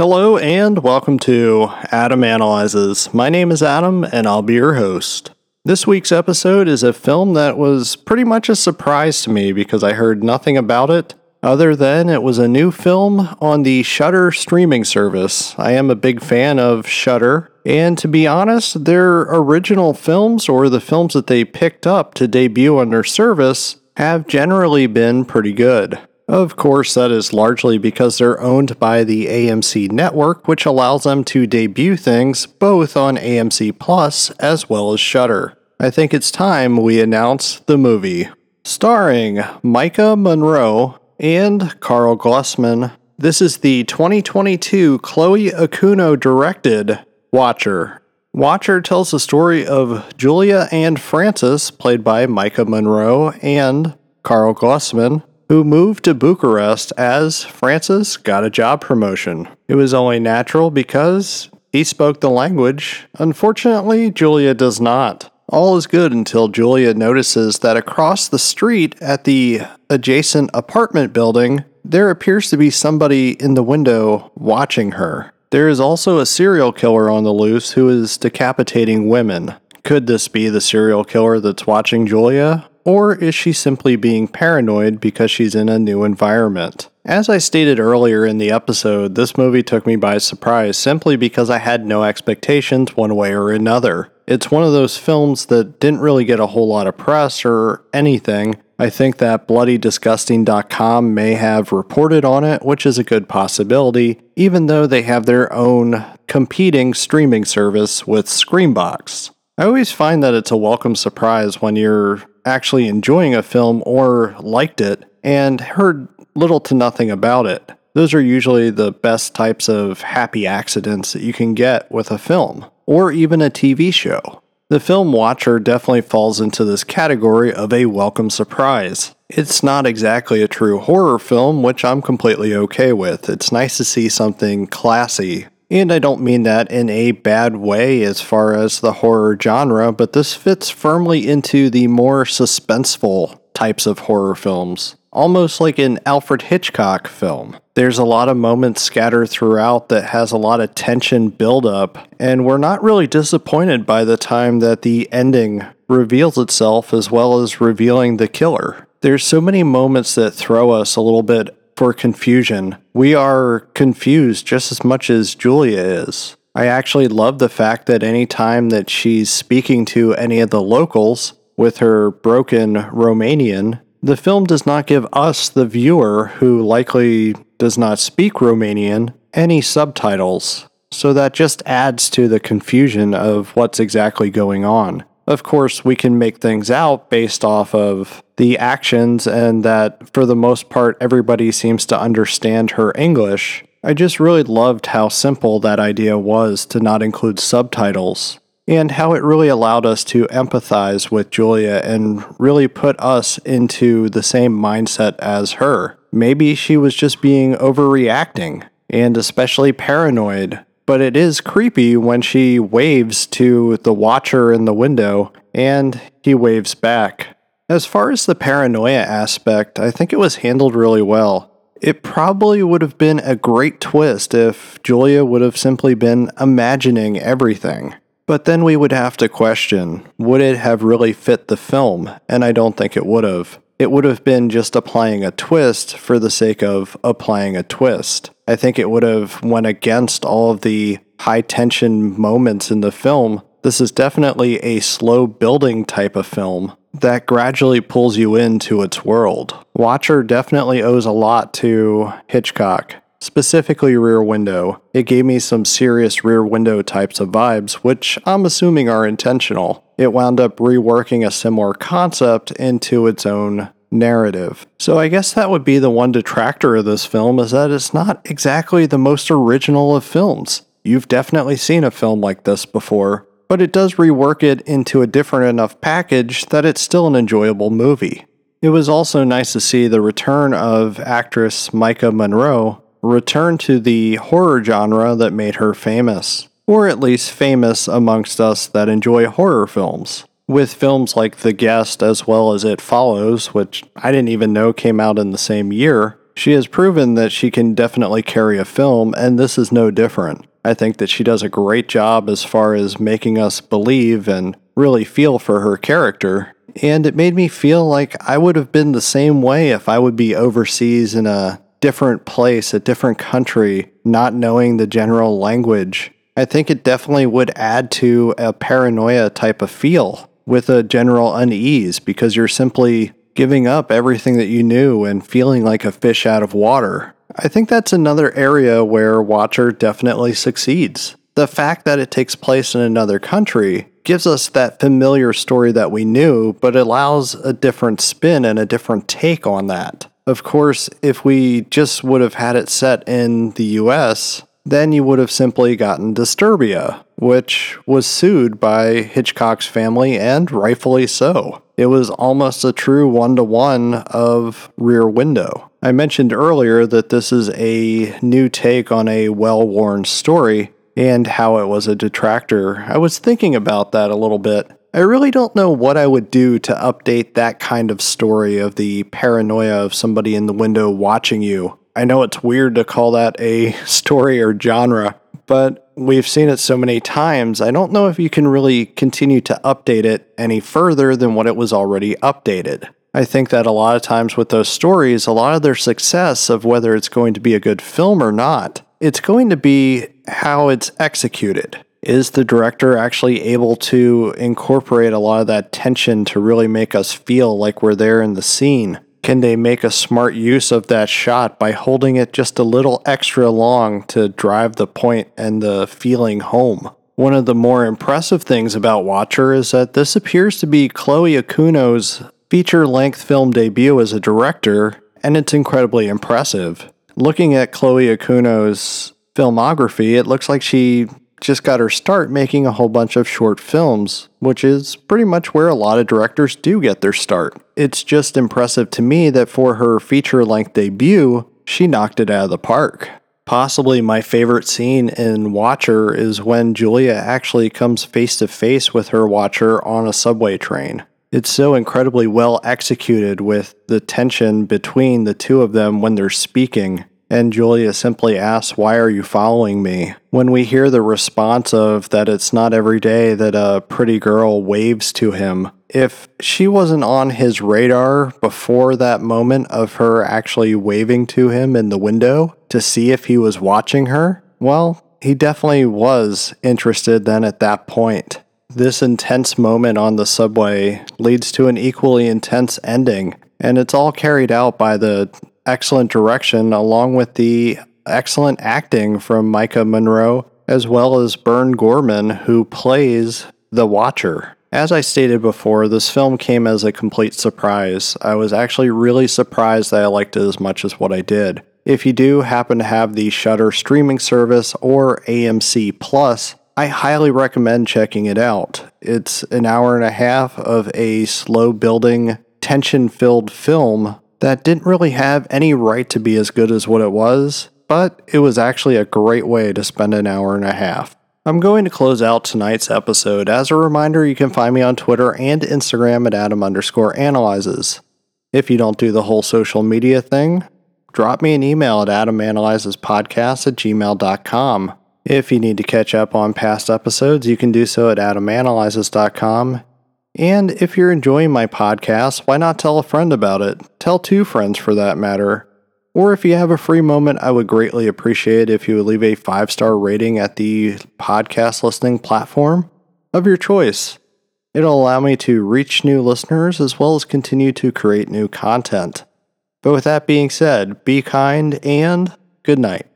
Hello and welcome to Adam Analyzes. My name is Adam and I'll be your host. This week's episode is a film that was pretty much a surprise to me because I heard nothing about it other than it was a new film on the Shudder streaming service. I am a big fan of Shudder, and to be honest, their original films or the films that they picked up to debut on their service have generally been pretty good. Of course, that is largely because they're owned by the AMC network, which allows them to debut things both on AMC Plus as well as Shudder. I think it's time we announce the movie. Starring Maika Monroe and Karl Glusman. This is the 2022 Chloe Okuno directed Watcher. Watcher tells the story of Julia and Francis, played by Maika Monroe and Karl Glusman, who moved to Bucharest as Francis got a job promotion. It was only natural because he spoke the language. Unfortunately, Julia does not. All is good until Julia notices that across the street at the adjacent apartment building, there appears to be somebody in the window watching her. There is also a serial killer on the loose who is decapitating women. Could this be the serial killer that's watching Julia? Or is she simply being paranoid because she's in a new environment? As I stated earlier in the episode, this movie took me by surprise simply because I had no expectations one way or another. It's one of those films that didn't really get a whole lot of press or anything. I think that bloodydisgusting.com may have reported on it, which is a good possibility, even though they have their own competing streaming service with Screambox. I always find that it's a welcome surprise when you're actually enjoying a film or liked it and heard little to nothing about it. Those are usually the best types of happy accidents that you can get with a film or even a TV show. The film Watcher definitely falls into this category of a welcome surprise. It's not exactly a true horror film, which I'm completely okay with. It's nice to see something classy and I don't mean that in a bad way as far as the horror genre, but this fits firmly into the more suspenseful types of horror films, almost like an Alfred Hitchcock film. There's a lot of moments scattered throughout that has a lot of tension buildup, and we're not really disappointed by the time that the ending reveals itself as well as revealing the killer. There's so many moments that throw us a little bit for confusion. We are confused just as much as Julia is. I actually love the fact that any time that she's speaking to any of the locals with her broken Romanian, the film does not give us, the viewer, who likely does not speak Romanian, any subtitles. So that just adds to the confusion of what's exactly going on. Of course, we can make things out based off of the actions, and that for the most part, everybody seems to understand her English. I just really loved how simple that idea was to not include subtitles, and how it really allowed us to empathize with Julia and really put us into the same mindset as her. Maybe she was just being overreacting, and especially paranoid but it is creepy when she waves to the watcher in the window and he waves back. As far as the paranoia aspect, I think it was handled really well. It probably would have been a great twist if Julia would have simply been imagining everything. But then we would have to question would it have really fit the film? And I don't think it would have it would have been just applying a twist for the sake of applying a twist. I think it would have went against all of the high tension moments in the film. This is definitely a slow building type of film that gradually pulls you into its world. Watcher definitely owes a lot to Hitchcock specifically Rear Window. It gave me some serious Rear Window types of vibes, which I'm assuming are intentional. It wound up reworking a similar concept into its own narrative. So I guess that would be the one detractor of this film is that it's not exactly the most original of films. You've definitely seen a film like this before, but it does rework it into a different enough package that it's still an enjoyable movie. It was also nice to see the return of actress Maika Monroe, return to the horror genre that made her famous, or at least famous amongst us that enjoy horror films. With films like The Guest as well as It Follows, which I didn't even know came out in the same year, She has proven that she can definitely carry a film, and this is no different. I think that she does a great job as far as making us believe and really feel for her character. And it made me feel like I would have been the same way if I would be overseas in a different place, a different country, not knowing the general language. I think it definitely would add to a paranoia type of feel with a general unease because you're simply giving up everything that you knew and feeling like a fish out of water. I think that's another area where Watcher definitely succeeds. The fact that it takes place in another country gives us that familiar story that we knew, but allows a different spin and a different take on that. Of course, if we just would have had it set in the US, then you would have simply gotten Disturbia, which was sued by Hitchcock's family, and rightfully so. It was almost a true one to one of Rear Window. I mentioned earlier that this is a new take on a well worn story and how it was a detractor. I was thinking about that a little bit. I really don't know what I would do to update that kind of story of the paranoia of somebody in the window watching you. I know it's weird to call that a story or genre, but we've seen it so many times. I don't know if you can really continue to update it any further than what it was already updated. I think that a lot of times with those stories, a lot of their success of whether it's going to be a good film or not, it's going to be how it's executed. Is the director actually able to incorporate a lot of that tension to really make us feel like we're there in the scene? Can they make a smart use of that shot by holding it just a little extra long to drive the point and the feeling home? One of the more impressive things about Watcher is that this appears to be Chloe Okuno's feature length film debut as a director, and it's incredibly impressive. Looking at Chloe Okuno's filmography, it looks like she just got her start making a whole bunch of short films, which is pretty much where a lot of directors do get their start. It's just impressive to me that for her feature length debut, she knocked it out of the park. Possibly my favorite scene in Watcher is when Julia actually comes face to face with her Watcher on a subway train. It's so incredibly well executed with the tension between the two of them when they're speaking and Julia simply asks, Why are you following me? When we hear the response of that it's not every day that a pretty girl waves to him, if she wasn't on his radar before that moment of her actually waving to him in the window to see if he was watching her, well, he definitely was interested then at that point. This intense moment on the subway leads to an equally intense ending, and it's all carried out by the excellent direction, along with the excellent acting from Maika Monroe, as well as Burn Gorman, who plays the Watcher. As I stated before, this film came as a complete surprise. I was actually really surprised that I liked it as much as what I did. If you do happen to have the Shudder streaming service or AMC Plus, I highly recommend checking it out. It's an hour and a half of a slow building, tension filled film that didn't really have any right to be as good as what it was, but it was actually a great way to spend an hour and a half. I'm going to close out tonight's episode. As a reminder, you can find me on Twitter and Instagram at Adam underscore analyzes. If you don't do the whole social media thing, drop me an email at adamanalyzespodcast at gmail.com. If you need to catch up on past episodes, you can do so at adamanalyzes.com and if you're enjoying my podcast, why not tell a friend about it? Tell two friends for that matter. Or if you have a free moment, I would greatly appreciate it if you would leave a five star rating at the podcast listening platform of your choice. It'll allow me to reach new listeners as well as continue to create new content. But with that being said, be kind and good night.